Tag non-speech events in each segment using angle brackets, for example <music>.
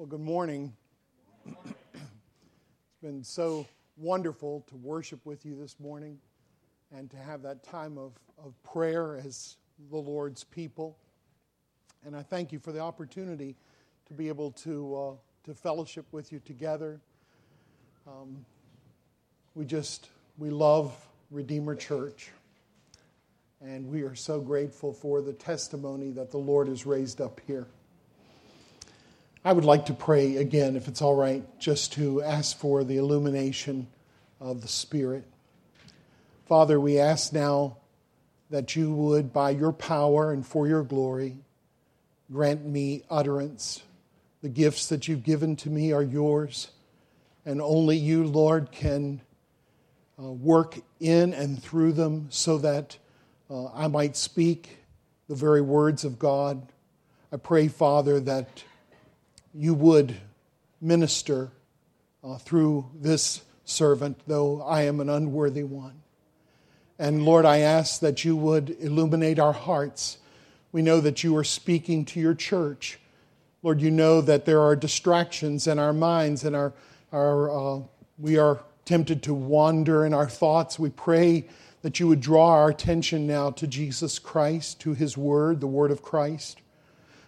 Well, good morning. <clears throat> it's been so wonderful to worship with you this morning and to have that time of, of prayer as the Lord's people. And I thank you for the opportunity to be able to, uh, to fellowship with you together. Um, we just, we love Redeemer Church. And we are so grateful for the testimony that the Lord has raised up here. I would like to pray again, if it's all right, just to ask for the illumination of the Spirit. Father, we ask now that you would, by your power and for your glory, grant me utterance. The gifts that you've given to me are yours, and only you, Lord, can uh, work in and through them so that uh, I might speak the very words of God. I pray, Father, that you would minister uh, through this servant, though I am an unworthy one. And Lord, I ask that you would illuminate our hearts. We know that you are speaking to your church. Lord, you know that there are distractions in our minds and our, our, uh, we are tempted to wander in our thoughts. We pray that you would draw our attention now to Jesus Christ, to his word, the word of Christ.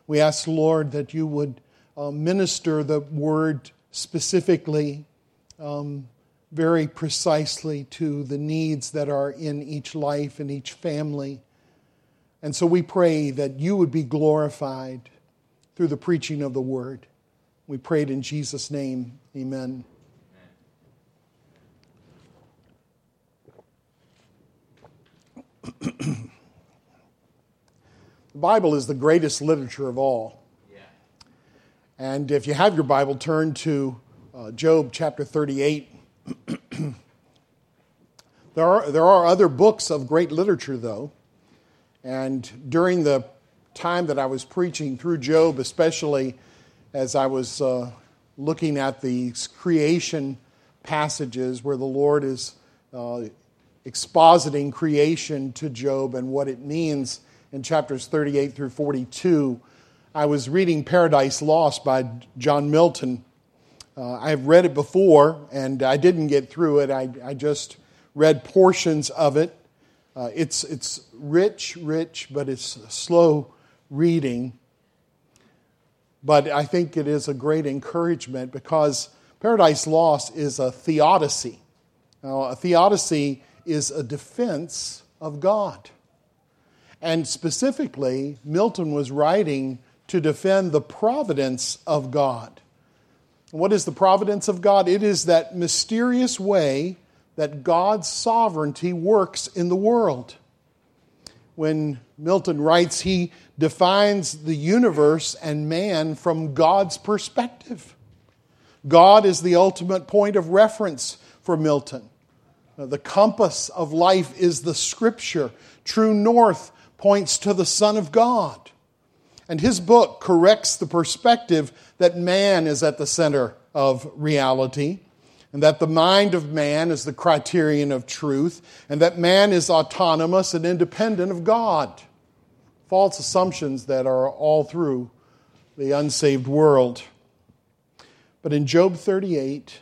We ask, Lord, that you would uh, minister the word specifically, um, very precisely to the needs that are in each life and each family. And so we pray that you would be glorified through the preaching of the word. We prayed in Jesus' name. Amen. the Bible is the greatest literature of all. And if you have your Bible, turn to uh, Job chapter 38. <clears throat> there, are, there are other books of great literature, though. And during the time that I was preaching through Job, especially as I was uh, looking at the creation passages where the Lord is uh, expositing creation to Job and what it means in chapters 38 through 42, I was reading Paradise Lost by John Milton. Uh, I've read it before, and I didn't get through it. I, I just read portions of it. Uh, it's, it's rich, rich, but it's slow reading. But I think it is a great encouragement because Paradise Lost is a theodicy. Now, a theodicy is a defense of God. And specifically, Milton was writing to defend the providence of God. What is the providence of God? It is that mysterious way that God's sovereignty works in the world. When Milton writes, he defines the universe and man from God's perspective. God is the ultimate point of reference for Milton. The compass of life is the scripture. True north points to the Son of God. And his book corrects the perspective that man is at the center of reality, and that the mind of man is the criterion of truth, and that man is autonomous and independent of God. False assumptions that are all through the unsaved world. But in Job 38,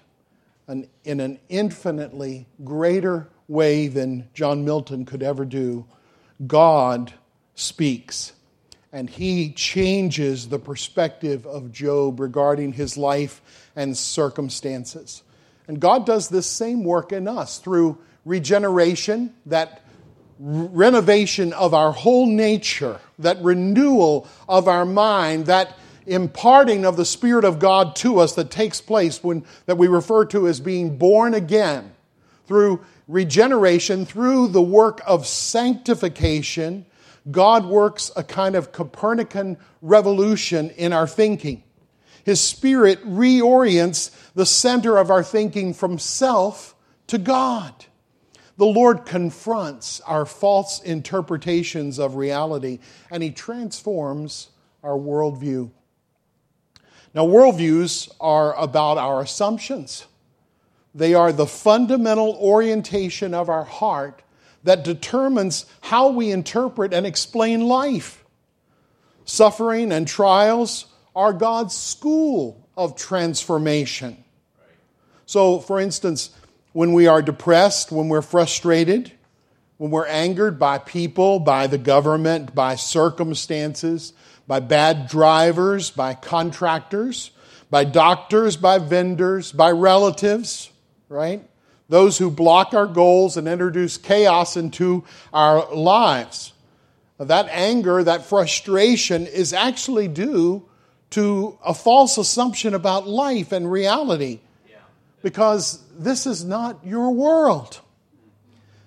an, in an infinitely greater way than John Milton could ever do, God speaks and he changes the perspective of Job regarding his life and circumstances. And God does this same work in us through regeneration, that renovation of our whole nature, that renewal of our mind, that imparting of the Spirit of God to us that takes place when, that we refer to as being born again through regeneration, through the work of sanctification God works a kind of Copernican revolution in our thinking. His Spirit reorients the center of our thinking from self to God. The Lord confronts our false interpretations of reality and He transforms our worldview. Now, worldviews are about our assumptions, they are the fundamental orientation of our heart that determines how we interpret and explain life. Suffering and trials are God's school of transformation. So, for instance, when we are depressed, when we're frustrated, when we're angered by people, by the government, by circumstances, by bad drivers, by contractors, by doctors, by vendors, by relatives, right? Those who block our goals and introduce chaos into our lives. That anger, that frustration is actually due to a false assumption about life and reality because this is not your world.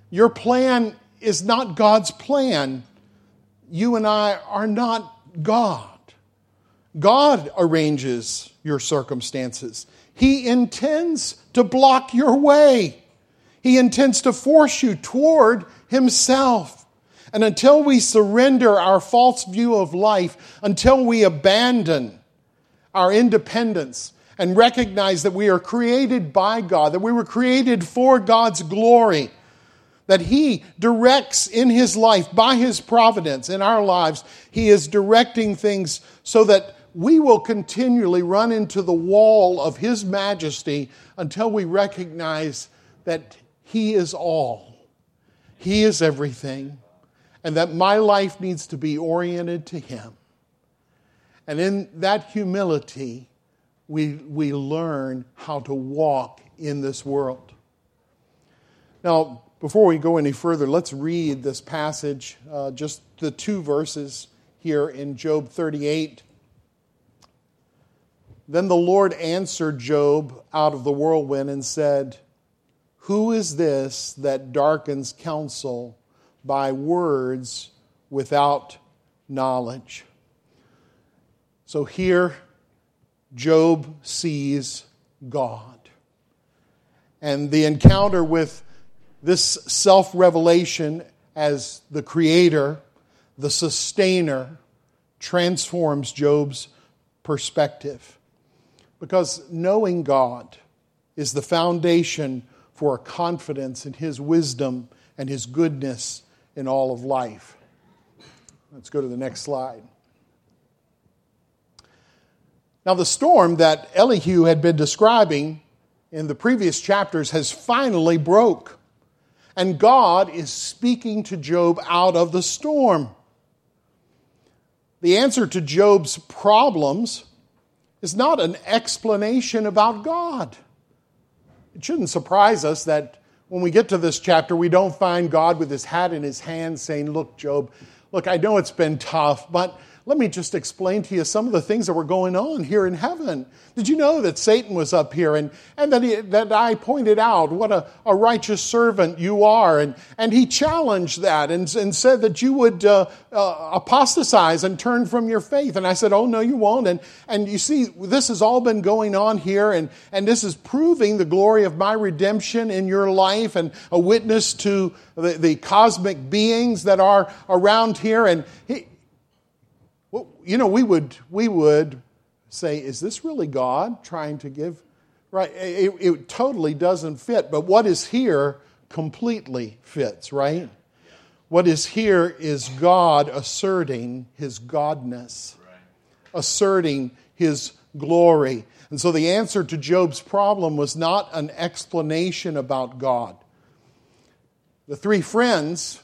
Your plan is not God's plan. You and I are not God. God arranges your circumstances. He intends to block your way. He intends to force you toward Himself. And until we surrender our false view of life, until we abandon our independence and recognize that we are created by God, that we were created for God's glory, that He directs in His life, by His providence in our lives, He is directing things so that we will continually run into the wall of His majesty until we recognize that He is all, He is everything, and that my life needs to be oriented to Him. And in that humility, we, we learn how to walk in this world. Now, before we go any further, let's read this passage, uh, just the two verses here in Job 38. Then the Lord answered Job out of the whirlwind and said, Who is this that darkens counsel by words without knowledge? So here, Job sees God. And the encounter with this self revelation as the creator, the sustainer, transforms Job's perspective. Because knowing God is the foundation for a confidence in His wisdom and His goodness in all of life. Let's go to the next slide. Now, the storm that Elihu had been describing in the previous chapters has finally broke. And God is speaking to Job out of the storm. The answer to Job's problems is not an explanation about God. It shouldn't surprise us that when we get to this chapter, we don't find God with his hat in his hand saying, Look, Job, look, I know it's been tough, but let me just explain to you some of the things that were going on here in heaven. Did you know that Satan was up here and, and that, he, that I pointed out what a, a righteous servant you are? And, and he challenged that and, and said that you would uh, uh, apostatize and turn from your faith. And I said, Oh, no, you won't. And, and you see, this has all been going on here, and, and this is proving the glory of my redemption in your life and a witness to the, the cosmic beings that are around here. And he, you know, we would, we would say, is this really God trying to give? Right? It, it totally doesn't fit, but what is here completely fits, right? What is here is God asserting his godness, asserting his glory. And so the answer to Job's problem was not an explanation about God. The three friends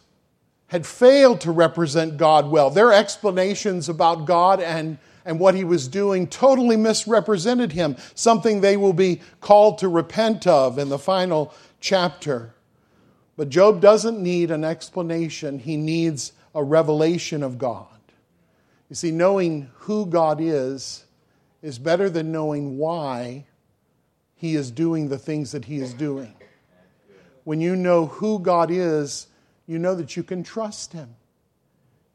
had failed to represent God well. Their explanations about God and, and what he was doing totally misrepresented him, something they will be called to repent of in the final chapter. But Job doesn't need an explanation, he needs a revelation of God. You see, knowing who God is is better than knowing why he is doing the things that he is doing. When you know who God is, you know that you can trust him.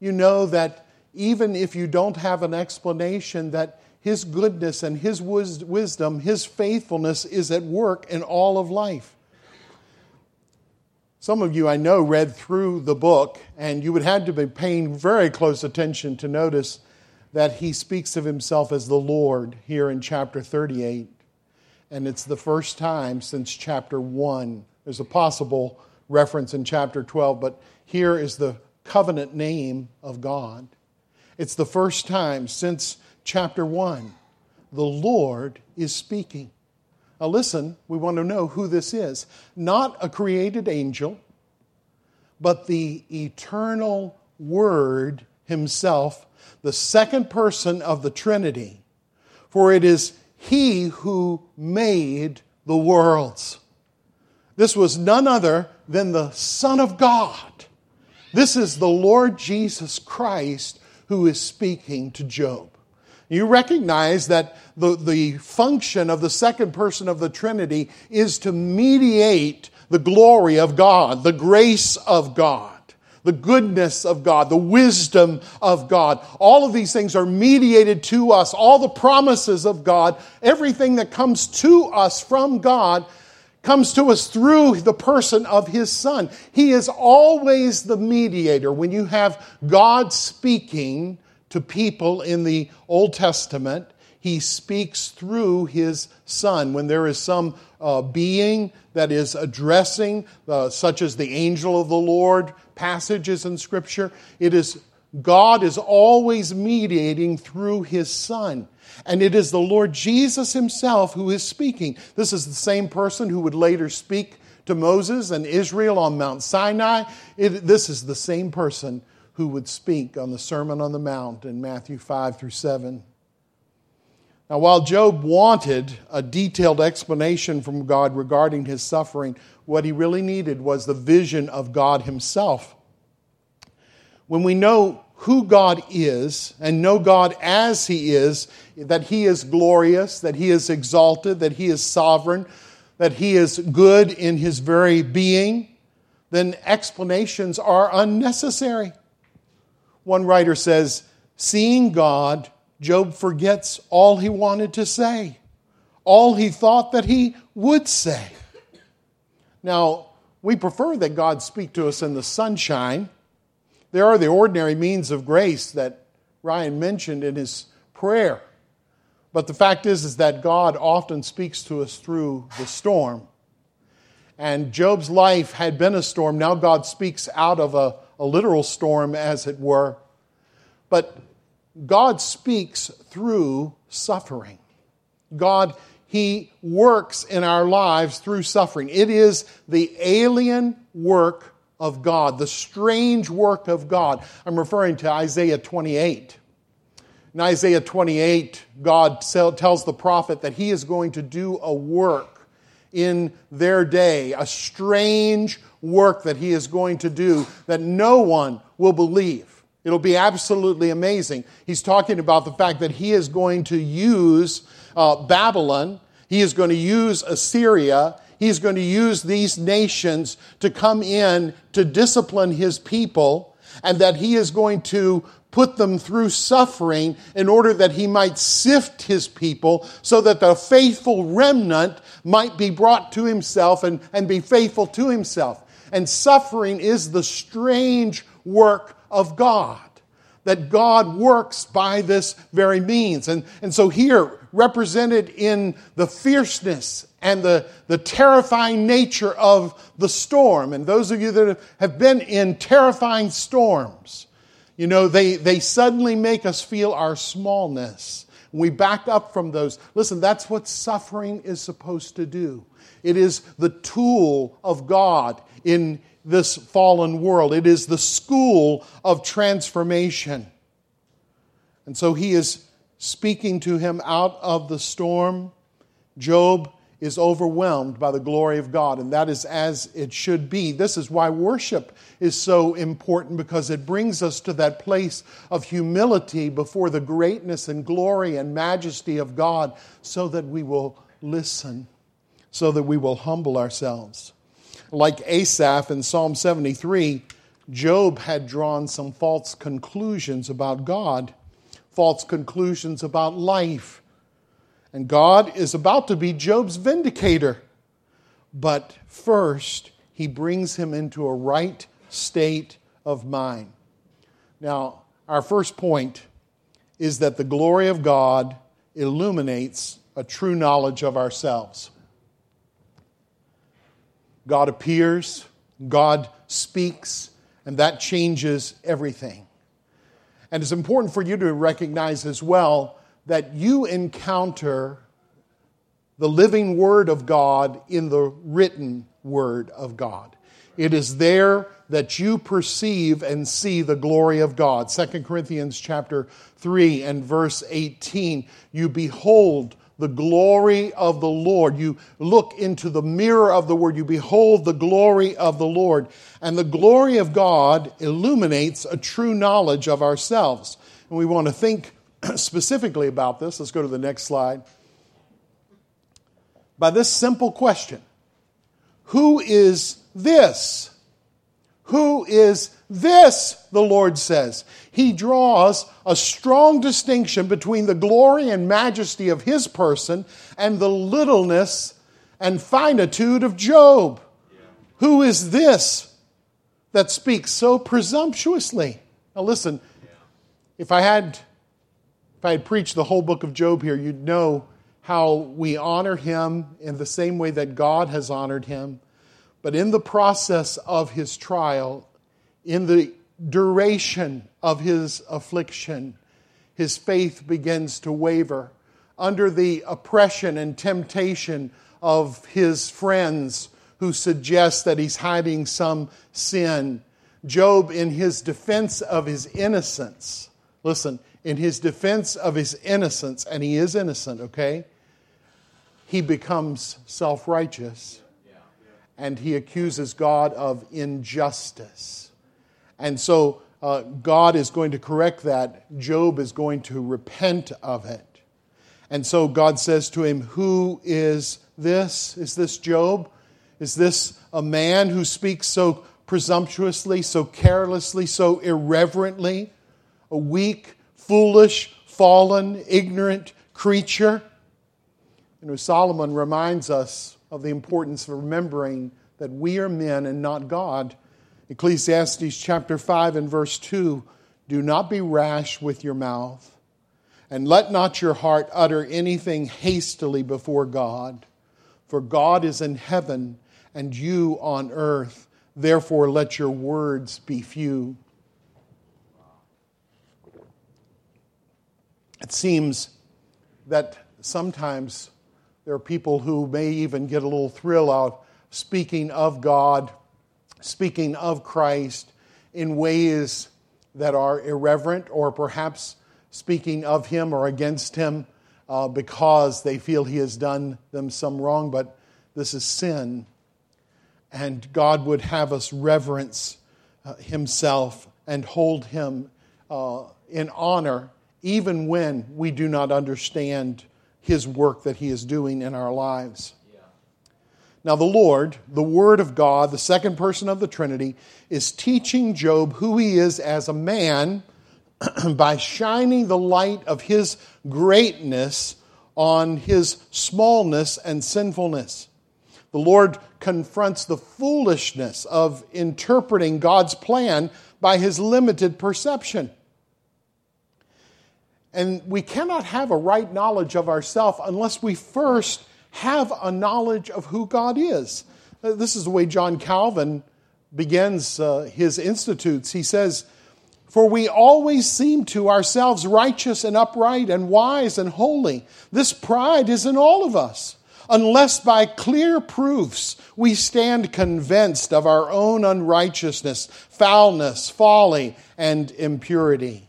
You know that even if you don't have an explanation, that his goodness and his wisdom, his faithfulness is at work in all of life. Some of you I know read through the book, and you would have to be paying very close attention to notice that he speaks of himself as the Lord here in chapter 38. And it's the first time since chapter 1. There's a possible reference in chapter 12, but here is the covenant name of God. It's the first time since chapter 1 the Lord is speaking. Now, listen, we want to know who this is. Not a created angel, but the eternal Word Himself, the second person of the Trinity. For it is He who made the worlds. This was none other than the Son of God. This is the Lord Jesus Christ who is speaking to Job. You recognize that the, the function of the second person of the Trinity is to mediate the glory of God, the grace of God, the goodness of God, the wisdom of God. All of these things are mediated to us. All the promises of God, everything that comes to us from God comes to us through the person of his son. He is always the mediator. When you have God speaking to people in the Old Testament, he speaks through his son. When there is some uh, being that is addressing, uh, such as the angel of the Lord passages in Scripture, it is God is always mediating through his son. And it is the Lord Jesus himself who is speaking. This is the same person who would later speak to Moses and Israel on Mount Sinai. It, this is the same person who would speak on the Sermon on the Mount in Matthew 5 through 7. Now, while Job wanted a detailed explanation from God regarding his suffering, what he really needed was the vision of God himself. When we know who God is and know God as He is, that He is glorious, that He is exalted, that He is sovereign, that He is good in His very being, then explanations are unnecessary. One writer says, Seeing God, Job forgets all he wanted to say, all he thought that he would say. Now, we prefer that God speak to us in the sunshine there are the ordinary means of grace that Ryan mentioned in his prayer. But the fact is, is that God often speaks to us through the storm. And Job's life had been a storm. Now God speaks out of a, a literal storm, as it were. But God speaks through suffering. God, He works in our lives through suffering. It is the alien work of God, the strange work of God. I'm referring to Isaiah 28. In Isaiah 28, God tells the prophet that he is going to do a work in their day, a strange work that he is going to do that no one will believe. It'll be absolutely amazing. He's talking about the fact that he is going to use uh, Babylon, he is going to use Assyria, he's going to use these nations to come in to discipline his people, and that he is going to put them through suffering in order that he might sift his people so that the faithful remnant might be brought to himself and, and be faithful to himself. And suffering is the strange work of God that God works by this very means. And, and so here, represented in the fierceness and the, the terrifying nature of the storm. And those of you that have been in terrifying storms, you know, they, they suddenly make us feel our smallness. We back up from those. Listen, that's what suffering is supposed to do. It is the tool of God in this fallen world, it is the school of transformation. And so he is speaking to him out of the storm. Job is overwhelmed by the glory of God, and that is as it should be. This is why worship is so important because it brings us to that place of humility before the greatness and glory and majesty of God so that we will listen, so that we will humble ourselves. Like Asaph in Psalm 73, Job had drawn some false conclusions about God false conclusions about life. And God is about to be Job's vindicator. But first, he brings him into a right state of mind. Now, our first point is that the glory of God illuminates a true knowledge of ourselves. God appears, God speaks, and that changes everything. And it's important for you to recognize as well that you encounter the living Word of God in the written Word of God. It is there that you perceive and see the glory of God. 2 Corinthians chapter 3 and verse 18. You behold the glory of the Lord. You look into the mirror of the Word. You behold the glory of the Lord. And the glory of God illuminates a true knowledge of ourselves. And we want to think <clears throat> specifically about this. Let's go to the next slide. By this simple question Who is this? Who is this? The Lord says. He draws a strong distinction between the glory and majesty of his person and the littleness and finitude of Job. Who is this that speaks so presumptuously? Now, listen, if I had if I had preached the whole book of Job here, you'd know how we honor him in the same way that God has honored him. But in the process of his trial, in the duration of his affliction, his faith begins to waver. Under the oppression and temptation of his friends who suggest that he's hiding some sin, Job, in his defense of his innocence, listen, in his defense of his innocence, and he is innocent, okay? He becomes self righteous and he accuses God of injustice. And so uh, God is going to correct that. Job is going to repent of it. And so God says to him, Who is this? Is this Job? Is this a man who speaks so presumptuously, so carelessly, so irreverently? A weak, foolish, fallen, ignorant creature? You know, Solomon reminds us of the importance of remembering that we are men and not God. Ecclesiastes chapter 5 and verse 2 Do not be rash with your mouth, and let not your heart utter anything hastily before God. For God is in heaven, and you on earth. Therefore, let your words be few. It seems that sometimes there are people who may even get a little thrill out speaking of God, speaking of Christ in ways that are irreverent or perhaps speaking of him or against him uh, because they feel he has done them some wrong, but this is sin. And God would have us reverence uh, himself and hold him uh, in honor even when we do not understand his work that he is doing in our lives. Now, the Lord, the Word of God, the second person of the Trinity, is teaching Job who he is as a man <clears throat> by shining the light of his greatness on his smallness and sinfulness. The Lord confronts the foolishness of interpreting God's plan by his limited perception. And we cannot have a right knowledge of ourselves unless we first have a knowledge of who God is. Uh, this is the way John Calvin begins uh, his institutes. He says, For we always seem to ourselves righteous and upright and wise and holy. This pride is in all of us, unless by clear proofs we stand convinced of our own unrighteousness, foulness, folly, and impurity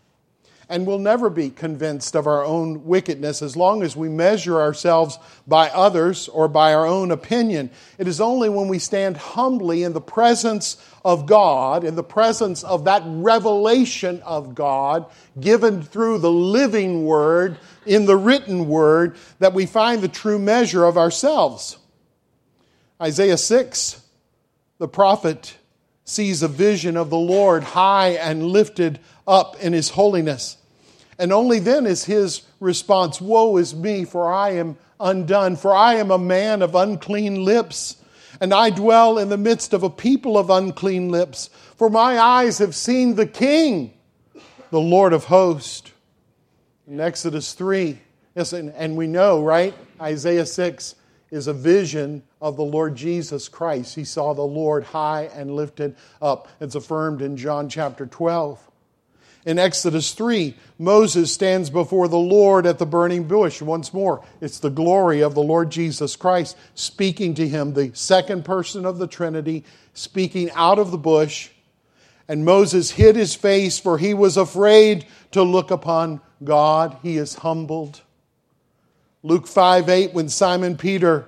and we'll never be convinced of our own wickedness as long as we measure ourselves by others or by our own opinion. It is only when we stand humbly in the presence of God, in the presence of that revelation of God given through the living Word, in the written Word, that we find the true measure of ourselves. Isaiah 6, the prophet sees a vision of the Lord high and lifted up in his holiness. And only then is his response Woe is me, for I am undone, for I am a man of unclean lips, and I dwell in the midst of a people of unclean lips. For my eyes have seen the King, the Lord of hosts. In Exodus 3, yes, and, and we know, right? Isaiah 6 is a vision of the Lord Jesus Christ. He saw the Lord high and lifted up. It's affirmed in John chapter 12. In Exodus 3, Moses stands before the Lord at the burning bush. Once more, it's the glory of the Lord Jesus Christ speaking to him, the second person of the Trinity, speaking out of the bush. And Moses hid his face, for he was afraid to look upon God. He is humbled. Luke 5 8, when Simon Peter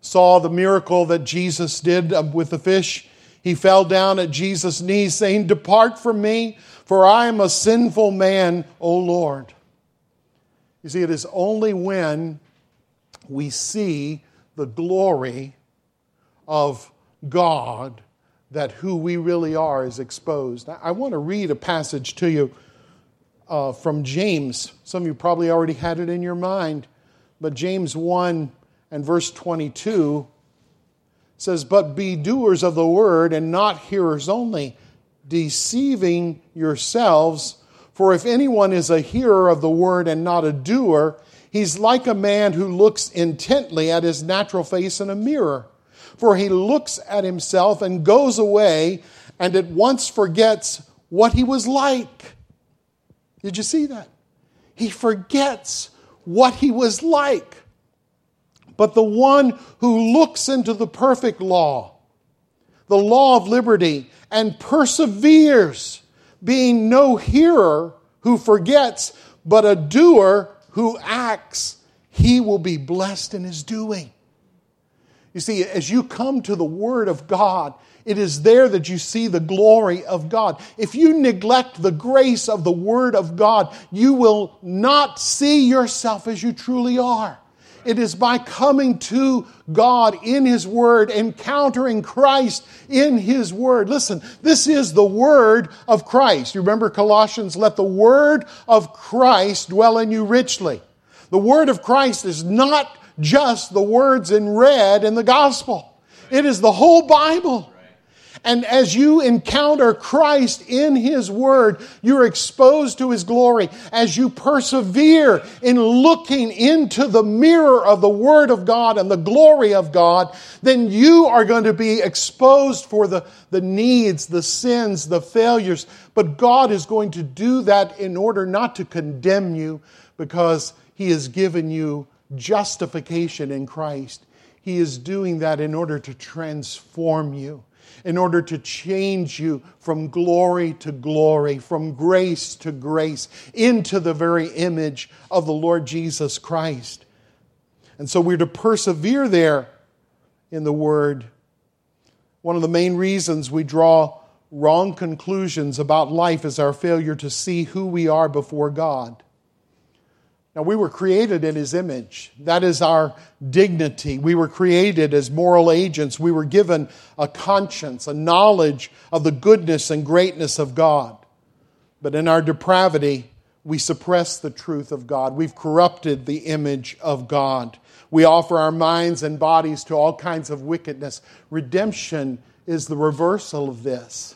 saw the miracle that Jesus did with the fish, he fell down at Jesus' knees, saying, Depart from me for I am a sinful man, O Lord. You see, it is only when we see the glory of God that who we really are is exposed. I want to read a passage to you uh, from James. Some of you probably already had it in your mind, but James 1 and verse 22 says, But be doers of the word and not hearers only deceiving yourselves. For if anyone is a hearer of the word and not a doer, he's like a man who looks intently at his natural face in a mirror. For he looks at himself and goes away and at once forgets what he was like. Did you see that? He forgets what he was like. But the one who looks into the perfect law, the law of liberty, and perseveres, being no hearer who forgets, but a doer who acts, he will be blessed in his doing. You see, as you come to the Word of God, it is there that you see the glory of God. If you neglect the grace of the Word of God, you will not see yourself as you truly are. It is by coming to God in His Word, encountering Christ in His Word. Listen, this is the Word of Christ. You remember Colossians, let the Word of Christ dwell in you richly. The Word of Christ is not just the words in red in the Gospel. It is the whole Bible. And as you encounter Christ in His Word, you're exposed to His glory. As you persevere in looking into the mirror of the Word of God and the glory of God, then you are going to be exposed for the, the needs, the sins, the failures. But God is going to do that in order not to condemn you because He has given you justification in Christ. He is doing that in order to transform you in order to change you from glory to glory, from grace to grace, into the very image of the Lord Jesus Christ. And so we're to persevere there in the Word. One of the main reasons we draw wrong conclusions about life is our failure to see who we are before God. Now, we were created in His image. That is our dignity. We were created as moral agents. We were given a conscience, a knowledge of the goodness and greatness of God. But in our depravity, we suppress the truth of God. We've corrupted the image of God. We offer our minds and bodies to all kinds of wickedness. Redemption is the reversal of this.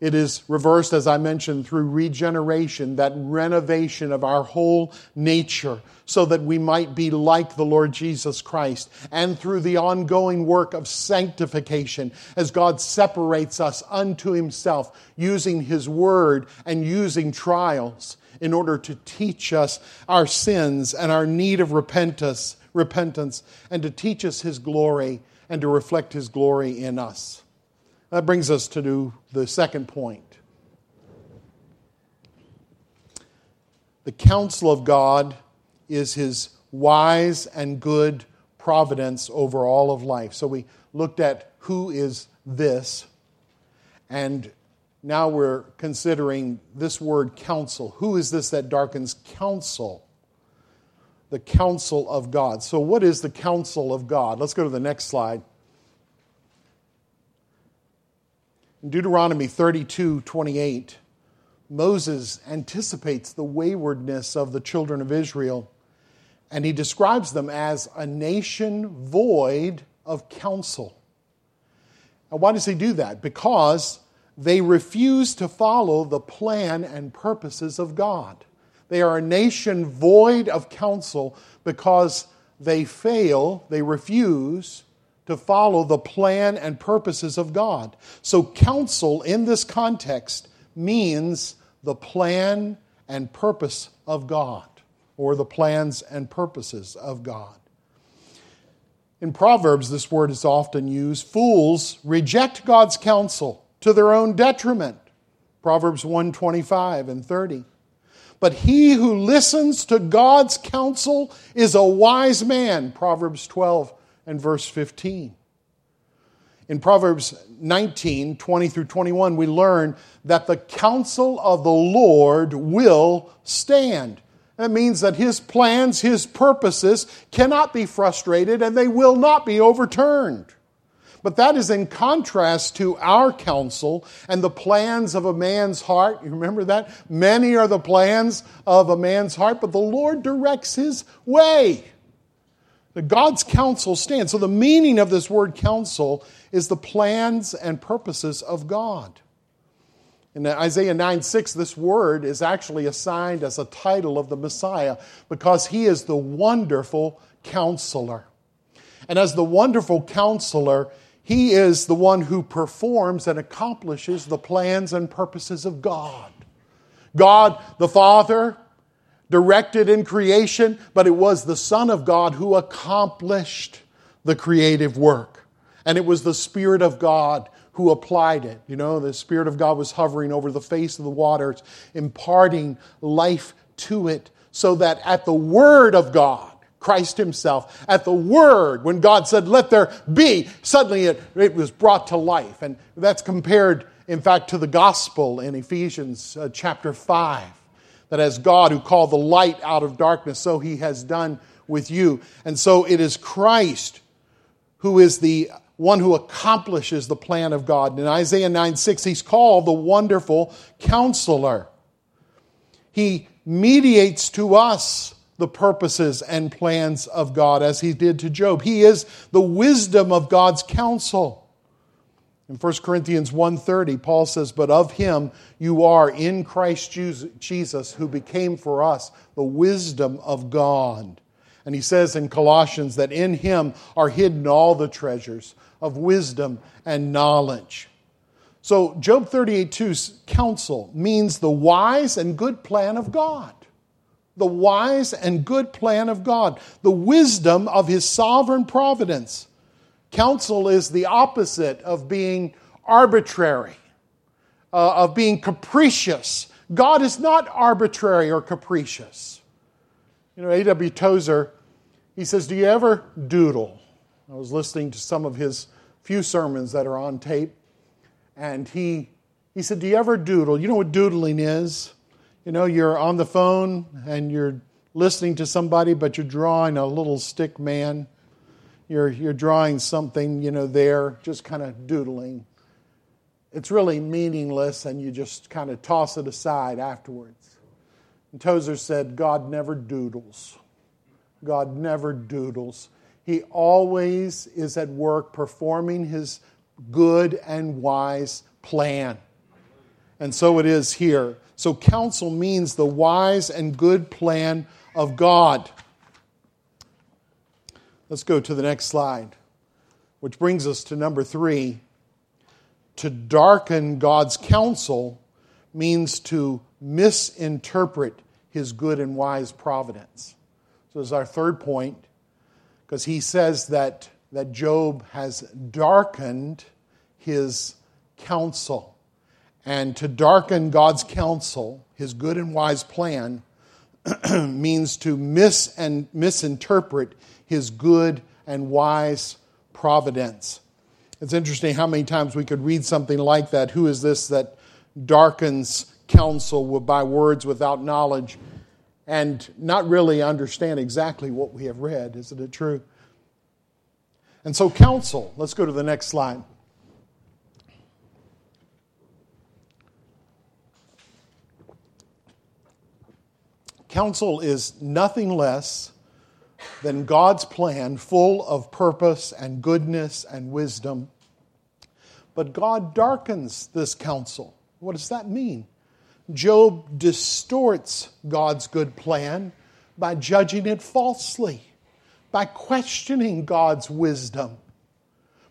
It is reversed, as I mentioned, through regeneration, that renovation of our whole nature, so that we might be like the Lord Jesus Christ, and through the ongoing work of sanctification, as God separates us unto Himself, using His Word and using trials in order to teach us our sins and our need of repentance, repentance, and to teach us His glory and to reflect His glory in us. That brings us to the second point. The counsel of God is his wise and good providence over all of life. So we looked at who is this, and now we're considering this word counsel. Who is this that darkens counsel? The counsel of God. So, what is the counsel of God? Let's go to the next slide. In Deuteronomy 32 28, Moses anticipates the waywardness of the children of Israel, and he describes them as a nation void of counsel. And why does he do that? Because they refuse to follow the plan and purposes of God. They are a nation void of counsel because they fail, they refuse to follow the plan and purposes of God. So, counsel in this context means the plan and purpose of God, or the plans and purposes of God. In Proverbs, this word is often used. Fools reject God's counsel to their own detriment. Proverbs 125 and 30. But he who listens to God's counsel is a wise man. Proverbs 12 and verse 15. In Proverbs 19, 20 through 21, we learn that the counsel of the Lord will stand. That means that his plans, his purposes cannot be frustrated and they will not be overturned. But that is in contrast to our counsel and the plans of a man's heart. You remember that? Many are the plans of a man's heart, but the Lord directs his way. God's counsel stands. So the meaning of this word counsel is the plans and purposes of God. In Isaiah 9 6, this word is actually assigned as a title of the Messiah because he is the wonderful counselor. And as the wonderful counselor, he is the one who performs and accomplishes the plans and purposes of God. God the Father directed in creation, but it was the Son of God who accomplished the creative work. And it was the Spirit of God who applied it. You know, the Spirit of God was hovering over the face of the waters, imparting life to it, so that at the Word of God, Christ Himself, at the Word, when God said, Let there be, suddenly it, it was brought to life. And that's compared, in fact, to the gospel in Ephesians uh, chapter 5. That as God who called the light out of darkness, so He has done with you. And so it is Christ who is the one who accomplishes the plan of God. In Isaiah 9 6, he's called the wonderful counselor. He mediates to us the purposes and plans of God as he did to Job. He is the wisdom of God's counsel. In 1 Corinthians 1:30 Paul says but of him you are in Christ Jesus who became for us the wisdom of God. And he says in Colossians that in him are hidden all the treasures of wisdom and knowledge. So, Job 38 2's counsel means the wise and good plan of God. The wise and good plan of God, the wisdom of his sovereign providence. Counsel is the opposite of being arbitrary, uh, of being capricious. God is not arbitrary or capricious. You know, A.W. Tozer, he says, Do you ever doodle? I was listening to some of his few sermons that are on tape, and he, he said, Do you ever doodle? You know what doodling is? You know, you're on the phone and you're listening to somebody, but you're drawing a little stick man. You're, you're drawing something, you know, there, just kind of doodling. It's really meaningless, and you just kind of toss it aside afterwards. And Tozer said, God never doodles. God never doodles. He always is at work performing his good and wise plan. And so it is here. So, counsel means the wise and good plan of God. Let's go to the next slide, which brings us to number three. To darken God's counsel means to misinterpret his good and wise providence. So, as our third point, because he says that, that Job has darkened his counsel. And to darken God's counsel, his good and wise plan, <clears throat> means to miss and misinterpret his good and wise providence. It's interesting how many times we could read something like that. Who is this that darkens counsel by words without knowledge? and not really understand exactly what we have read. Isn't it true? And so, counsel, let's go to the next slide. Counsel is nothing less than God's plan, full of purpose and goodness and wisdom. But God darkens this counsel. What does that mean? Job distorts God's good plan by judging it falsely, by questioning God's wisdom,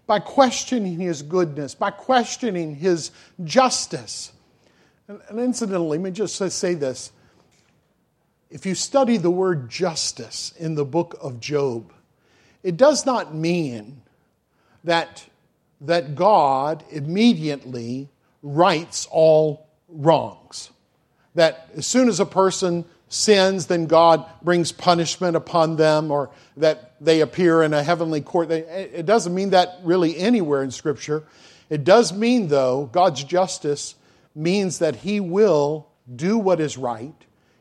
by questioning his goodness, by questioning his justice. And, incidentally, let me just say this. If you study the word justice in the book of Job, it does not mean that, that God immediately rights all wrongs. That as soon as a person sins, then God brings punishment upon them, or that they appear in a heavenly court. It doesn't mean that really anywhere in Scripture. It does mean, though, God's justice means that He will do what is right,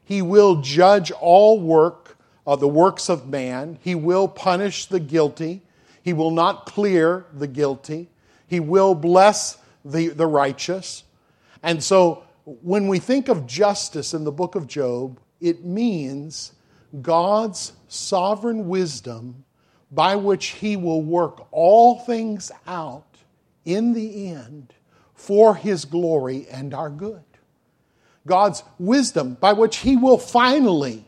He will judge all work of the works of man, He will punish the guilty, He will not clear the guilty, He will bless the, the righteous. And so, when we think of justice in the book of Job, it means God's sovereign wisdom by which He will work all things out in the end for His glory and our good. God's wisdom by which He will finally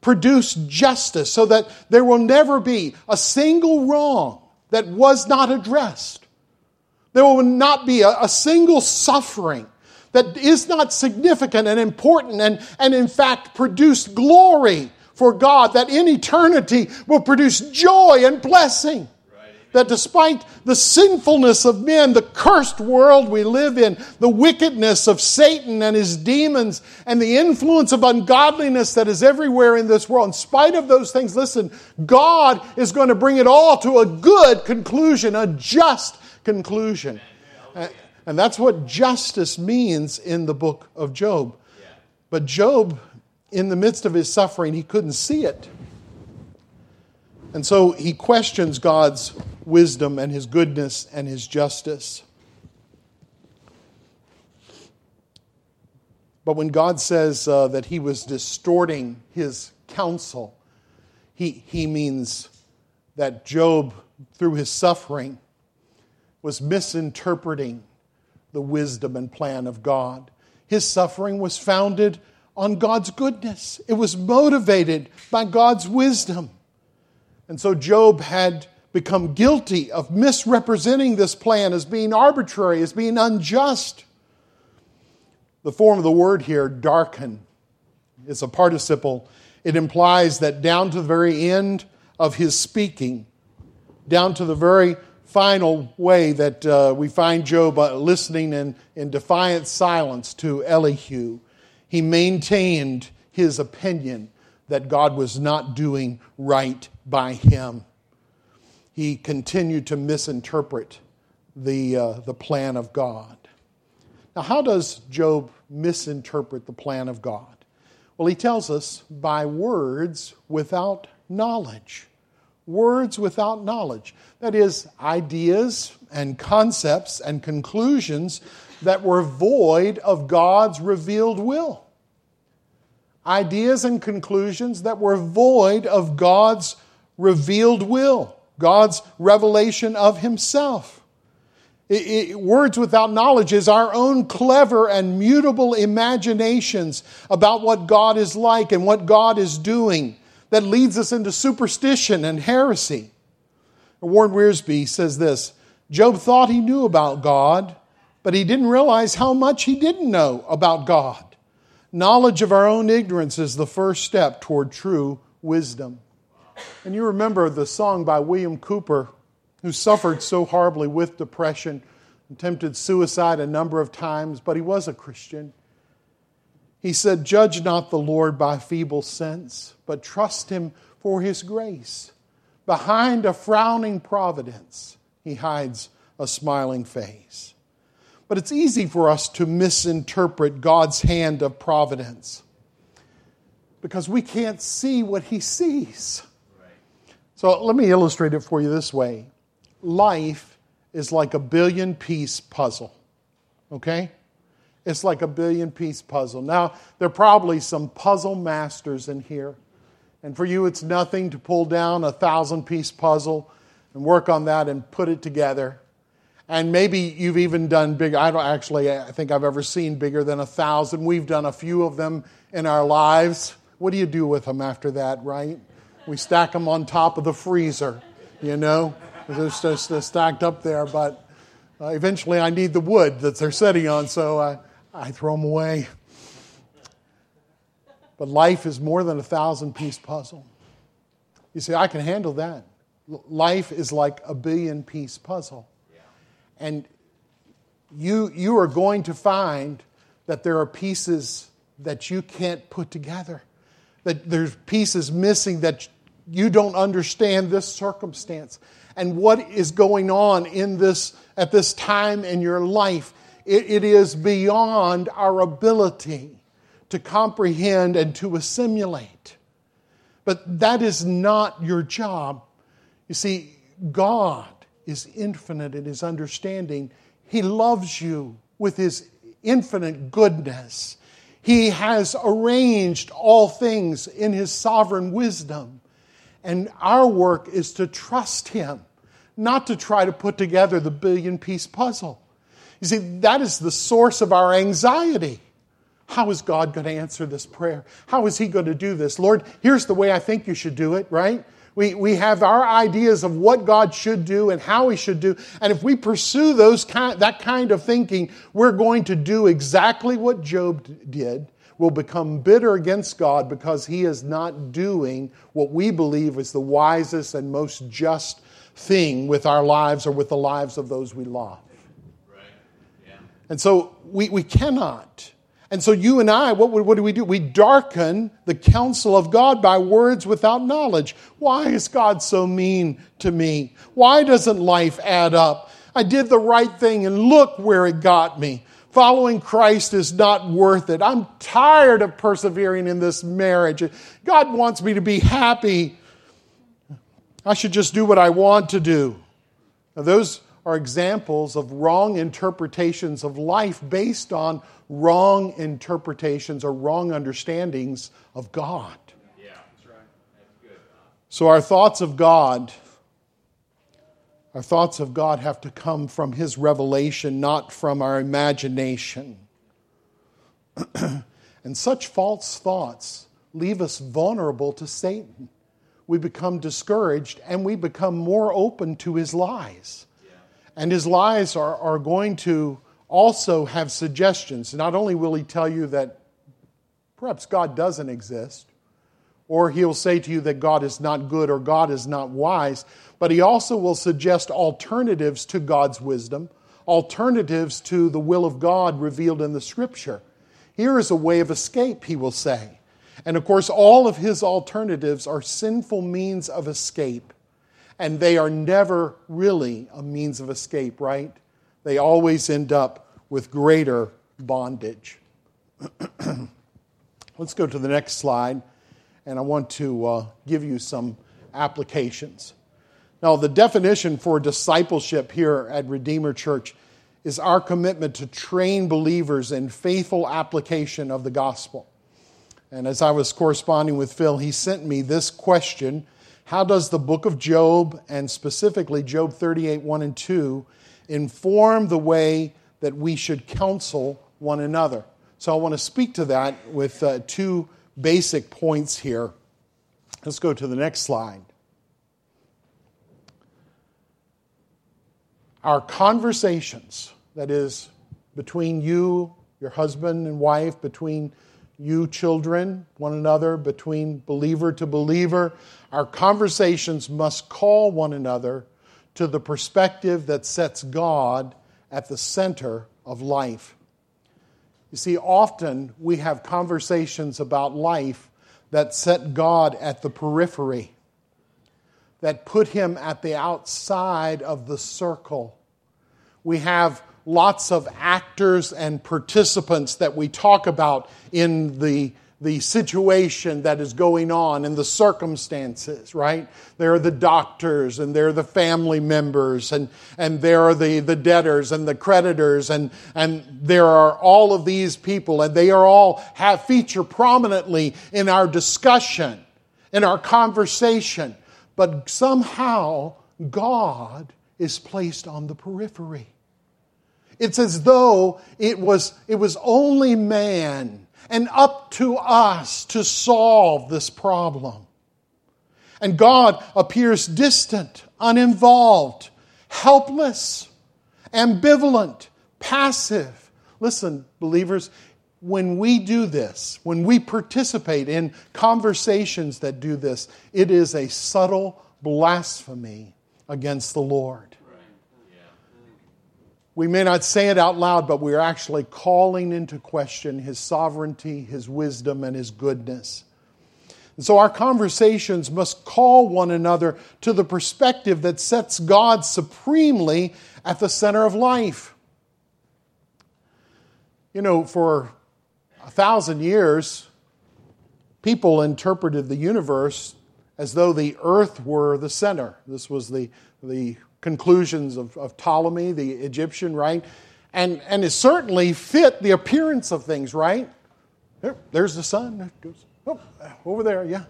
produce justice so that there will never be a single wrong that was not addressed. There will not be a, a single suffering that is not significant and important and, and in fact produce glory for God, that in eternity will produce joy and blessing. That despite the sinfulness of men, the cursed world we live in, the wickedness of Satan and his demons, and the influence of ungodliness that is everywhere in this world, in spite of those things, listen, God is going to bring it all to a good conclusion, a just conclusion. And that's what justice means in the book of Job. But Job, in the midst of his suffering, he couldn't see it. And so he questions God's wisdom and his goodness and his justice. But when God says uh, that he was distorting his counsel, he, he means that Job, through his suffering, was misinterpreting the wisdom and plan of God. His suffering was founded on God's goodness, it was motivated by God's wisdom. And so Job had become guilty of misrepresenting this plan as being arbitrary, as being unjust. The form of the word here, darken, is a participle. It implies that down to the very end of his speaking, down to the very final way that uh, we find Job uh, listening in, in defiant silence to Elihu. He maintained his opinion that God was not doing right by him. He continued to misinterpret the, uh, the plan of God. Now, how does Job misinterpret the plan of God? Well, he tells us by words without knowledge words without knowledge. That is, ideas and concepts and conclusions that were void of God's revealed will. Ideas and conclusions that were void of God's revealed will, God's revelation of Himself. It, it, words without knowledge is our own clever and mutable imaginations about what God is like and what God is doing that leads us into superstition and heresy. Warren Wiersbe says this Job thought he knew about God, but he didn't realize how much he didn't know about God. Knowledge of our own ignorance is the first step toward true wisdom. And you remember the song by William Cowper, who suffered so horribly with depression, attempted suicide a number of times, but he was a Christian. He said, Judge not the Lord by feeble sense, but trust him for his grace. Behind a frowning providence, he hides a smiling face. But it's easy for us to misinterpret God's hand of providence because we can't see what he sees. So let me illustrate it for you this way life is like a billion piece puzzle, okay? It's like a billion piece puzzle. Now, there are probably some puzzle masters in here. And for you, it's nothing to pull down a thousand piece puzzle and work on that and put it together. And maybe you've even done big. I don't actually, I think I've ever seen bigger than a thousand. We've done a few of them in our lives. What do you do with them after that, right? We stack them on top of the freezer, you know? They're just stacked up there, but uh, eventually I need the wood that they're sitting on, so I, I throw them away. But life is more than a thousand piece puzzle. You see, I can handle that. Life is like a billion piece puzzle. And you, you are going to find that there are pieces that you can't put together, that there's pieces missing that you don't understand this circumstance and what is going on in this at this time in your life. it, it is beyond our ability to comprehend and to assimilate. But that is not your job. You see, God is infinite in his understanding. He loves you with his infinite goodness. He has arranged all things in his sovereign wisdom. And our work is to trust him, not to try to put together the billion piece puzzle. You see, that is the source of our anxiety. How is God going to answer this prayer? How is He going to do this? Lord, here's the way I think you should do it, right? We, we have our ideas of what God should do and how He should do. And if we pursue those kind, that kind of thinking, we're going to do exactly what Job did. We'll become bitter against God because He is not doing what we believe is the wisest and most just thing with our lives or with the lives of those we love. Right. Yeah. And so we, we cannot and so you and I, what, what do we do? We darken the counsel of God by words without knowledge. Why is God so mean to me? Why doesn't life add up? I did the right thing and look where it got me. Following Christ is not worth it. I'm tired of persevering in this marriage. God wants me to be happy. I should just do what I want to do. Now, those are examples of wrong interpretations of life based on wrong interpretations or wrong understandings of God. Yeah, that's right. That's good. So our thoughts of God, our thoughts of God have to come from His revelation, not from our imagination. <clears throat> and such false thoughts leave us vulnerable to Satan. We become discouraged and we become more open to his lies. And his lies are, are going to also have suggestions. Not only will he tell you that perhaps God doesn't exist, or he'll say to you that God is not good or God is not wise, but he also will suggest alternatives to God's wisdom, alternatives to the will of God revealed in the scripture. Here is a way of escape, he will say. And of course, all of his alternatives are sinful means of escape, and they are never really a means of escape, right? they always end up with greater bondage. <clears throat> Let's go to the next slide, and I want to uh, give you some applications. Now, the definition for discipleship here at Redeemer Church is our commitment to train believers in faithful application of the gospel. And as I was corresponding with Phil, he sent me this question How does the book of Job, and specifically Job 38 1 and 2, inform the way that we should counsel one another. So I want to speak to that with uh, two basic points here. Let's go to the next slide. Our conversations, that is, between you, your husband and wife, between you children, one another, between believer to believer, our conversations must call one another to the perspective that sets God at the center of life. You see, often we have conversations about life that set God at the periphery, that put him at the outside of the circle. We have lots of actors and participants that we talk about in the the situation that is going on and the circumstances, right? There are the doctors and there are the family members and, and there are the, the debtors and the creditors and, and there are all of these people and they are all have feature prominently in our discussion, in our conversation. But somehow God is placed on the periphery. It's as though it was, it was only man and up to us to solve this problem. And God appears distant, uninvolved, helpless, ambivalent, passive, Listen, believers, when we do this, when we participate in conversations that do this, it is a subtle blasphemy against the Lord. We may not say it out loud, but we're actually calling into question His sovereignty, His wisdom, and His goodness. And so our conversations must call one another to the perspective that sets God supremely at the center of life. You know, for a thousand years, people interpreted the universe as though the earth were the center. This was the, the conclusions of, of Ptolemy, the Egyptian, right? And, and it certainly fit the appearance of things, right? There, there's the sun. Goes, oh, over there, yeah.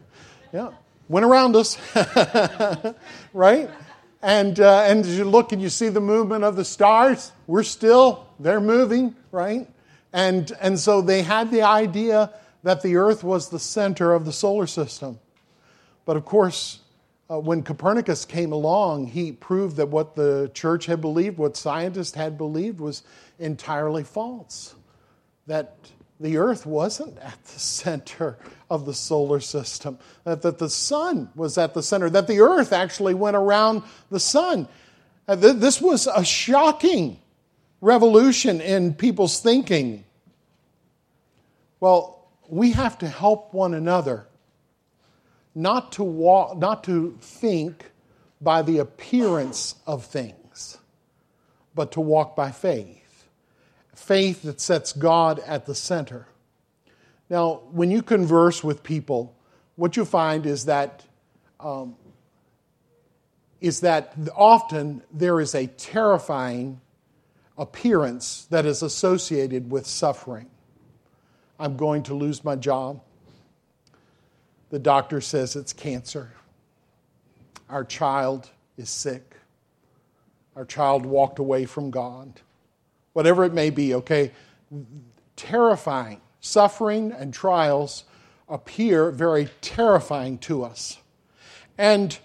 Yeah. Went around us, <laughs> right? And, uh, and as you look and you see the movement of the stars, we're still, they're moving, right? And, and so they had the idea that the earth was the center of the solar system. But of course, uh, when Copernicus came along, he proved that what the church had believed, what scientists had believed, was entirely false. That the earth wasn't at the <laughs> center of the solar system, that, that the sun was at the center, that the earth actually went around the sun. Uh, th- this was a shocking revolution in people's thinking. Well, we have to help one another not to walk, not to think by the appearance of things, but to walk by faith. Faith that sets God at the center. Now, when you converse with people, what you find is that um, is that often there is a terrifying appearance that is associated with suffering. I'm going to lose my job. The doctor says it's cancer. Our child is sick. Our child walked away from God. Whatever it may be, okay? Terrifying. Suffering and trials appear very terrifying to us. And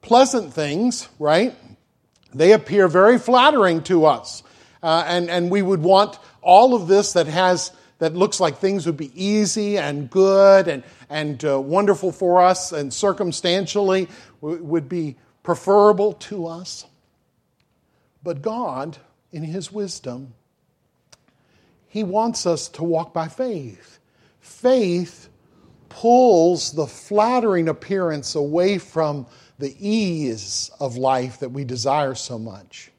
pleasant things, right? They appear very flattering to us. Uh, and, and we would want all of this that has that looks like things would be easy and good and, and uh, wonderful for us and circumstantially w- would be preferable to us. But God, in His wisdom, He wants us to walk by faith. Faith pulls the flattering appearance away from the ease of life that we desire so much.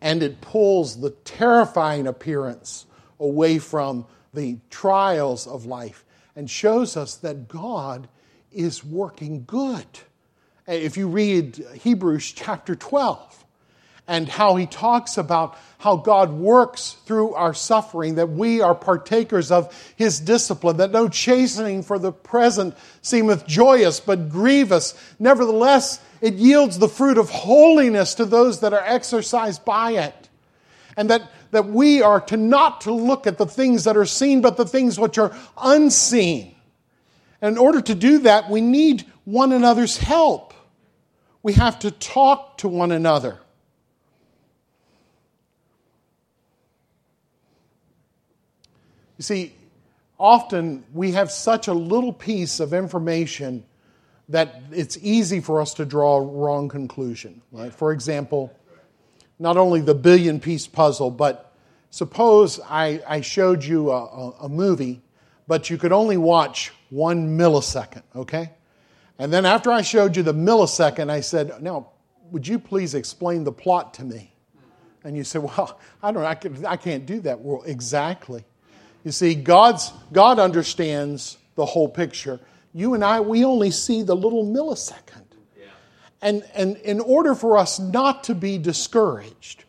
And it pulls the terrifying appearance away from the trials of life and shows us that God is working good. Uh, if you read Hebrews chapter 12 and how he talks about how God works through our suffering, that we are partakers of his discipline, that no chastening for the present seemeth joyous, but grievous. Nevertheless, it yields the fruit of holiness to those that are exercised by it. And that that we are to not to look at the things that are seen, but the things which are unseen. And in order to do that, we need one another's help. We have to talk to one another. You see, often we have such a little piece of information that it's easy for us to draw a wrong conclusion. Right? For example, not only the billion piece puzzle, but suppose I, I showed you a, a, a movie, but you could only watch one millisecond, okay? And then after I showed you the millisecond, I said, Now, would you please explain the plot to me? And you said, Well, I don't I, can, I can't do that. Well, exactly. You see, God's, God understands the whole picture. You and I, we only see the little millisecond. And, and in order for us not to be discouraged,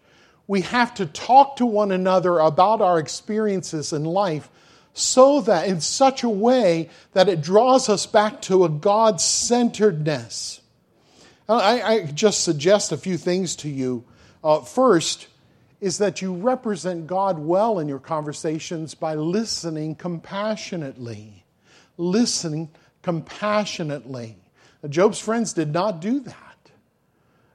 we have to talk to one another about our experiences in life so that in such a way that it draws us back to a God centeredness. I, I, just suggest a few things to you. Uh, first, is that you represent God well in your conversations by listening compassionately. Listening compassionately. Job's friends did not do that.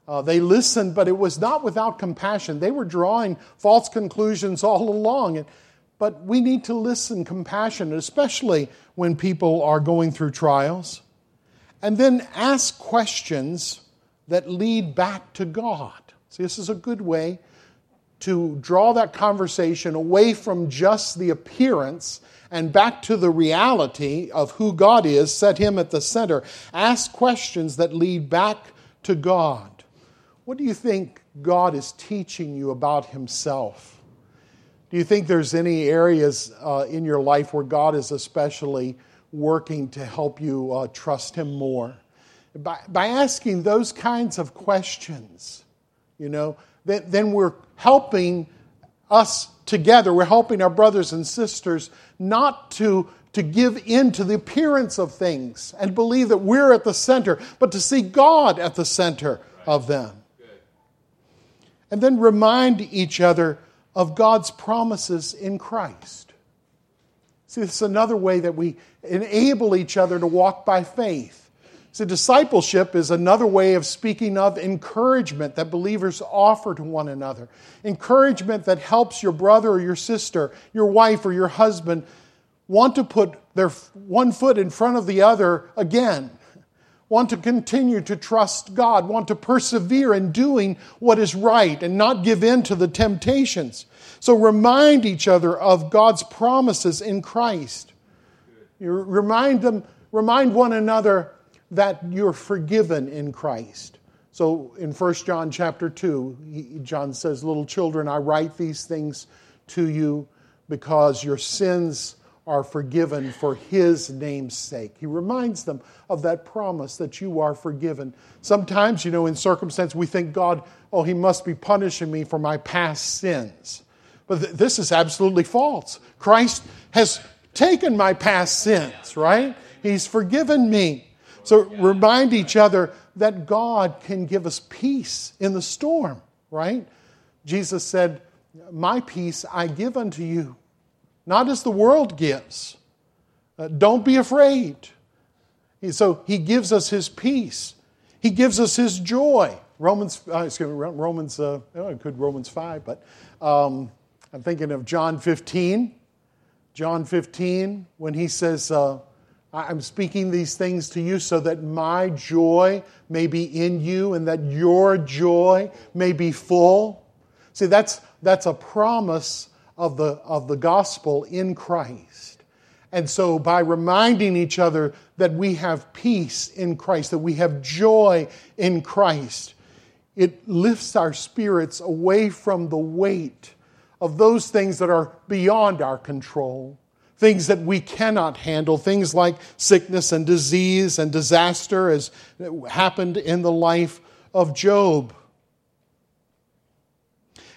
Uh, they listened, but it was not without compassion. They were drawing false conclusions all along. And, but we need to listen compassionate, especially when people are going through trials. And then ask questions that lead back to God. See, this is a good way to draw that conversation away from just the appearance and back to the reality of who God is, set Him at the center. Ask questions that lead back to God. What do you think God is teaching you about Himself? Do you think there's any areas uh, in your life where God is especially working to help you uh, trust Him more? By, by asking those kinds of questions, you know, then, then we're helping us together. We're helping our brothers and sisters not to, to give in to the appearance of things and believe that we're at the center, but to see God at the center of them. And then remind each other of God's promises in Christ. See, this is another way that we enable each other to walk by faith. See, discipleship is another way of speaking of encouragement that believers offer to one another. Encouragement that helps your brother or your sister, your wife or your husband want to put their one foot in front of the other again, want to continue to trust God, want to persevere in doing what is right and not give in to the temptations. So remind each other of God's promises in Christ. You remind them, remind one another that you're forgiven in Christ. So in 1 John chapter 2, John says, Little children, I write these things to you because your sins are forgiven for his name's sake. He reminds them of that promise that you are forgiven. Sometimes, you know, in circumstance, we think God, oh, he must be punishing me for my past sins. But th- this is absolutely false. Christ has taken my past sins, right? He's forgiven me. So remind each other that God can give us peace in the storm, right? Jesus said, My peace I give unto you, not as the world gives. Uh, don't be afraid. So he gives us his peace. He gives us his joy. Romans, uh, excuse me, Romans, uh, oh, could Romans 5, but um, I'm thinking of John 15. John 15, when he says, uh, I'm speaking these things to you so that my joy may be in you and that your joy may be full. See, that's, that's a promise of the, of the gospel in Christ. And so, by reminding each other that we have peace in Christ, that we have joy in Christ, it lifts our spirits away from the weight of those things that are beyond our control things that we cannot handle, things like sickness and disease and disaster, as happened in the life of Job.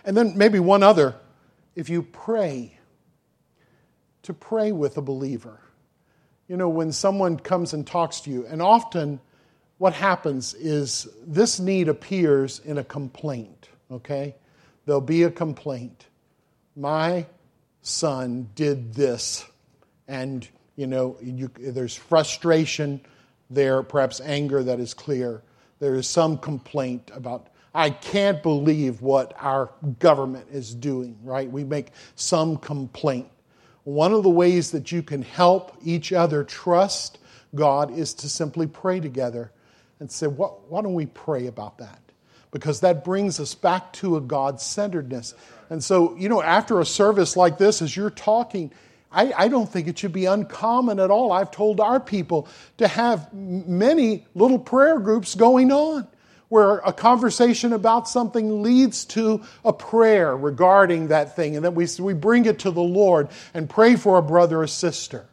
And then maybe one other if you pray, to pray with a believer. You know, when someone comes and talks to you, and often what happens is this need appears in a complaint, okay? There'll be a complaint. My son did this and you know you, there's frustration there, perhaps anger that is clear. There is some complaint about I can't believe what our government is doing. Right? We make some complaint. One of the ways that you can help each other trust God is to simply pray together and say, why don't we pray about that? Because that brings us back to a God centeredness. And so, you know, after a service like this, as you're talking, I, I, don't think it should be uncommon at all. I've told our people to have many little prayer groups going on where a conversation about something leads to a prayer regarding that thing, and then we, we bring it to the Lord and pray for a brother or sister.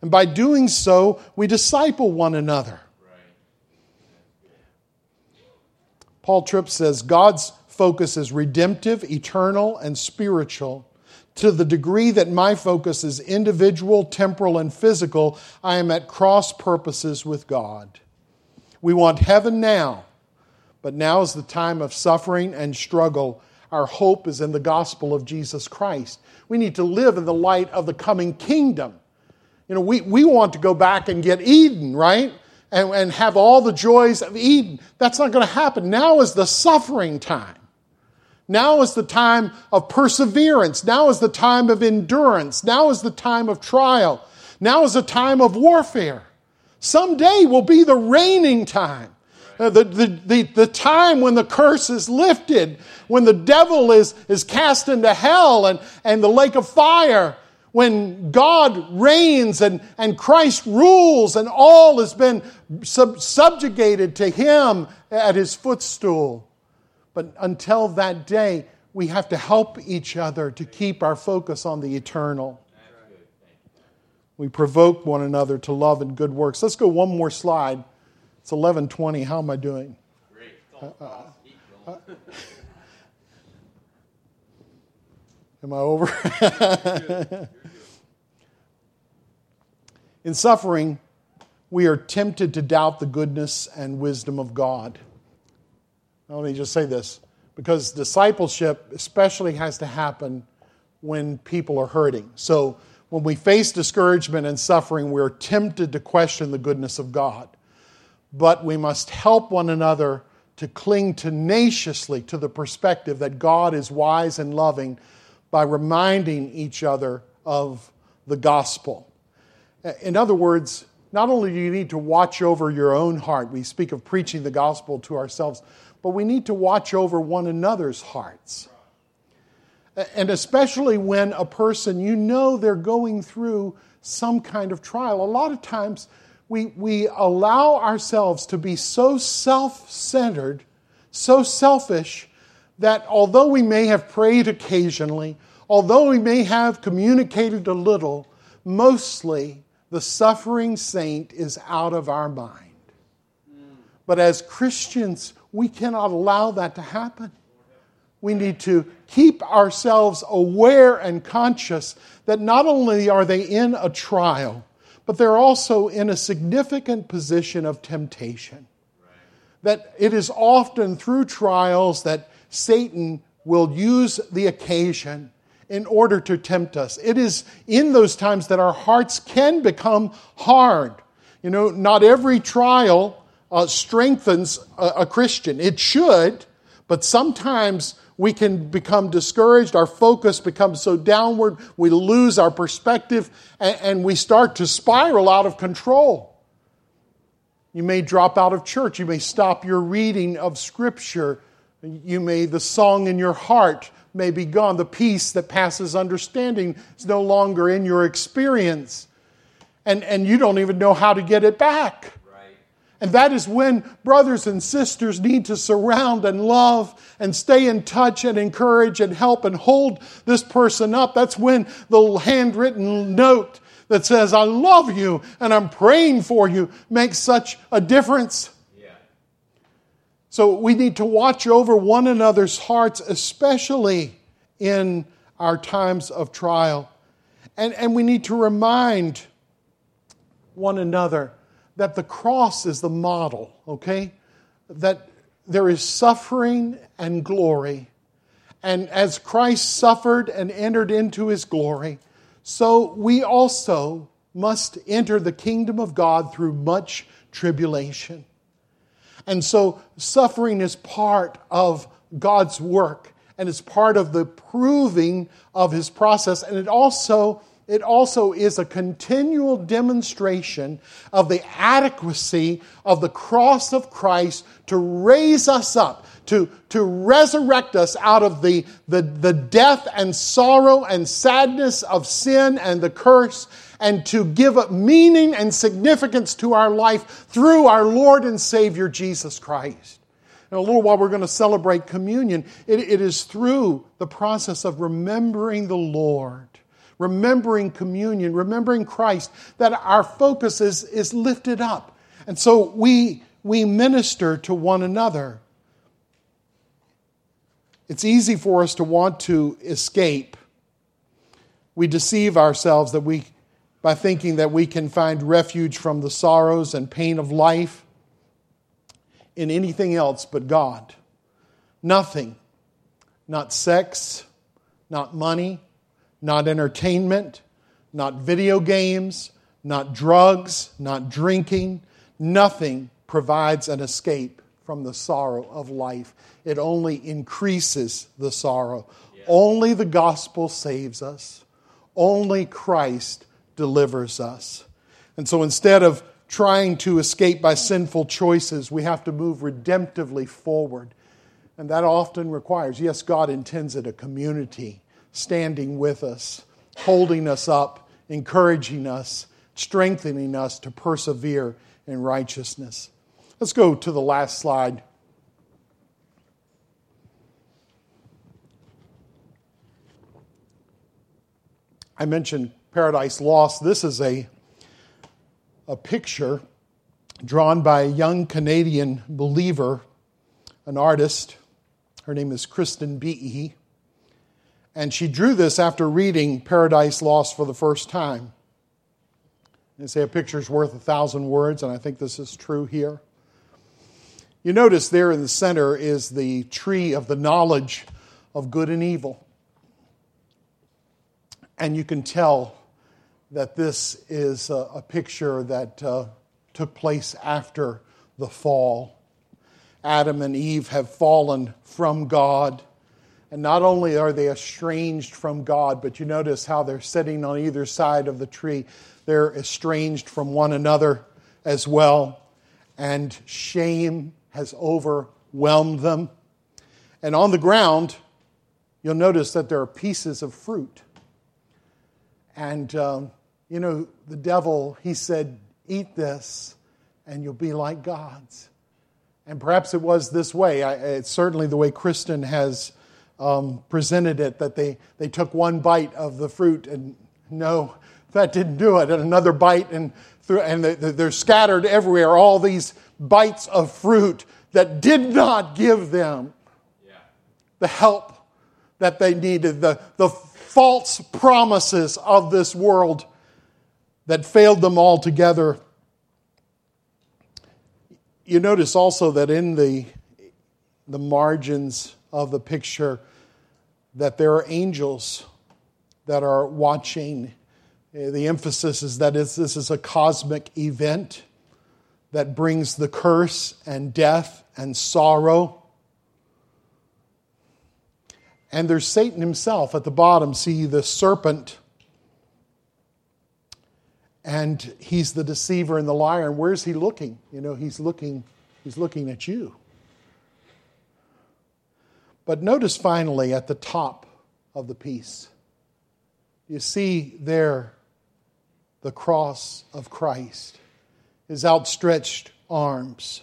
And by doing so, we disciple one another. Paul Tripp says God's focus is redemptive, eternal, and spiritual to the degree that my focus is individual, temporal, and physical, I am at cross purposes with God. We want heaven now, but now is the time of suffering and struggle. Our hope is in the gospel of Jesus Christ. We need to live in the light of the coming kingdom. You know, we, we want to go back and get Eden, right? and, and have all the joys of Eden. That's not going to happen. Now is the suffering time. Now is the time of perseverance. Now is the time of endurance. Now is the time of trial. Now is the time of warfare. Someday will be the reigning time. Uh, the, the, the, the, time when the curse is lifted, when the devil is, is cast into hell and, and the lake of fire, when God reigns and, and Christ rules and all has been sub- subjugated to him at his footstool. But until that day, we have to help each other to keep our focus on the eternal. We provoke one another to love and good works. Let's go one more slide. It's 11:20. How am I doing? Great. Uh, uh, uh, am I over? In suffering, we are tempted to doubt the goodness and wisdom of God. Now, let me just say this because discipleship especially has to happen when people are hurting. So, when we face discouragement and suffering, we're tempted to question the goodness of God. But we must help one another to cling tenaciously to the perspective that God is wise and loving by reminding each other of the gospel. In other words, not only do you need to watch over your own heart, we speak of preaching the gospel to ourselves, but we need to watch over one another's hearts. And especially when a person, you know, they're going through some kind of trial. A lot of times we, we allow ourselves to be so self centered, so selfish, that although we may have prayed occasionally, although we may have communicated a little, mostly the suffering saint is out of our mind. But as Christians, we cannot allow that to happen. We need to keep ourselves aware and conscious that not only are they in a trial, but they're also in a significant position of temptation. That it is often through trials that Satan will use the occasion in order to tempt us. It is in those times that our hearts can become hard. You know, not every trial uh, strengthens a, a Christian. It should, but sometimes we can become discouraged. Our focus becomes so downward, we lose our perspective, and, and we start to spiral out of control. You may drop out of church. You may stop your reading of Scripture. You may, the song in your heart may be gone. The peace that passes understanding is no longer in your experience. And, and you don't even know how to get it back. And that is when brothers and sisters need to surround and love and stay in touch and encourage and help and hold this person up. That's when the handwritten note that says, I love you and I'm praying for you makes such a difference. So we need to watch over one another's hearts, especially in our times of trial. And, and we need to remind one another that the cross is the model, okay? That there is suffering and glory. And as Christ suffered and entered into his glory, so we also must enter the kingdom of God through much tribulation. And so suffering is part of God's work and it's part of the proving of his process. And it also, it also is a continual demonstration of the adequacy of the cross of Christ to raise us up, to, to resurrect us out of the, the, the death and sorrow and sadness of sin and the curse and to give meaning and significance to our life through our Lord and Savior Jesus Christ. In a little while, we're going to celebrate communion. It, it is through the process of remembering the Lord, remembering communion, remembering Christ, that our focus is, is lifted up. And so we, we minister to one another. It's easy for us to want to escape. We deceive ourselves that we by thinking that we can find refuge from the sorrows and pain of life in anything else but God. Nothing. Not sex, not money, not entertainment, not video games, not drugs, not drinking, Nothing provides an escape from the sorrow of life, it only increases the sorrow. Yeah. Only the gospel saves us, only Christ delivers us. And so instead of trying to escape by sinful choices, we have to move redemptively forward. And that often requires, yes, God intends it, a community standing with us, holding us up, encouraging us, strengthening us to persevere in righteousness. Let's go to the last slide. I mentioned Paradise Lost. This is a, a picture drawn by a young Canadian believer, an artist. Her name is Kristen Behe. And she drew this after reading Paradise Lost for the first time. They say a picture's worth a thousand words, and I think this is true here. You notice there in the center is the tree of the knowledge of good and evil. And you can tell that this is a, a picture that uh, took place after the fall. Adam and Eve have fallen from God. And not only are they estranged from God, but you notice how they're sitting on either side of the tree. They're estranged from one another as well. And shame has overwhelmed them. And on the ground, you'll notice that there are pieces of fruit. And, um, you know, the devil, he said, Eat this and you'll be like gods. And perhaps it was this way. I, it's certainly the way Kristen has um, presented it that they, they took one bite of the fruit and no, that didn't do it. And another bite, and, through, and they, they're scattered everywhere, all these bites of fruit that did not give them yeah. the help that they needed, the, the false promises of this world that failed them altogether. You notice also that in the, the margins of the picture that there are angels that are watching. Uh, the emphasis is that this is a cosmic event that brings the curse and death and sorrow. And there's Satan himself at the bottom. See the serpent. And he's the deceiver and the liar. And where's he looking? You know, he's looking, he's looking at you. But notice finally at the top of the piece, you see there the cross of Christ, his outstretched arms,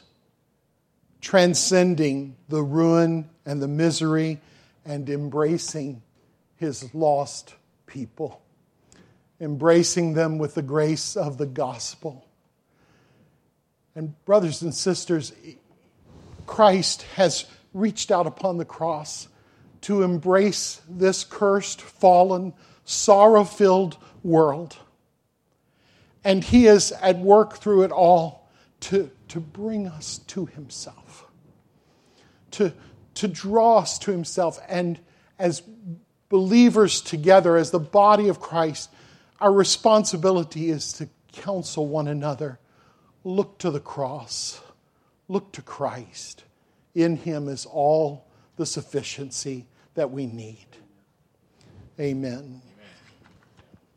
transcending the ruin and the misery and embracing his lost people, embracing them with the grace of the gospel. And, brothers and sisters, Christ has reached out upon the cross to embrace this cursed, fallen, sorrow filled world. And He is at work through it all to, to bring us to Himself, to, to draw us to Himself. And as believers together, as the body of Christ, our responsibility is to counsel one another. Look to the cross, look to Christ. In Him is all the sufficiency that we need. Amen.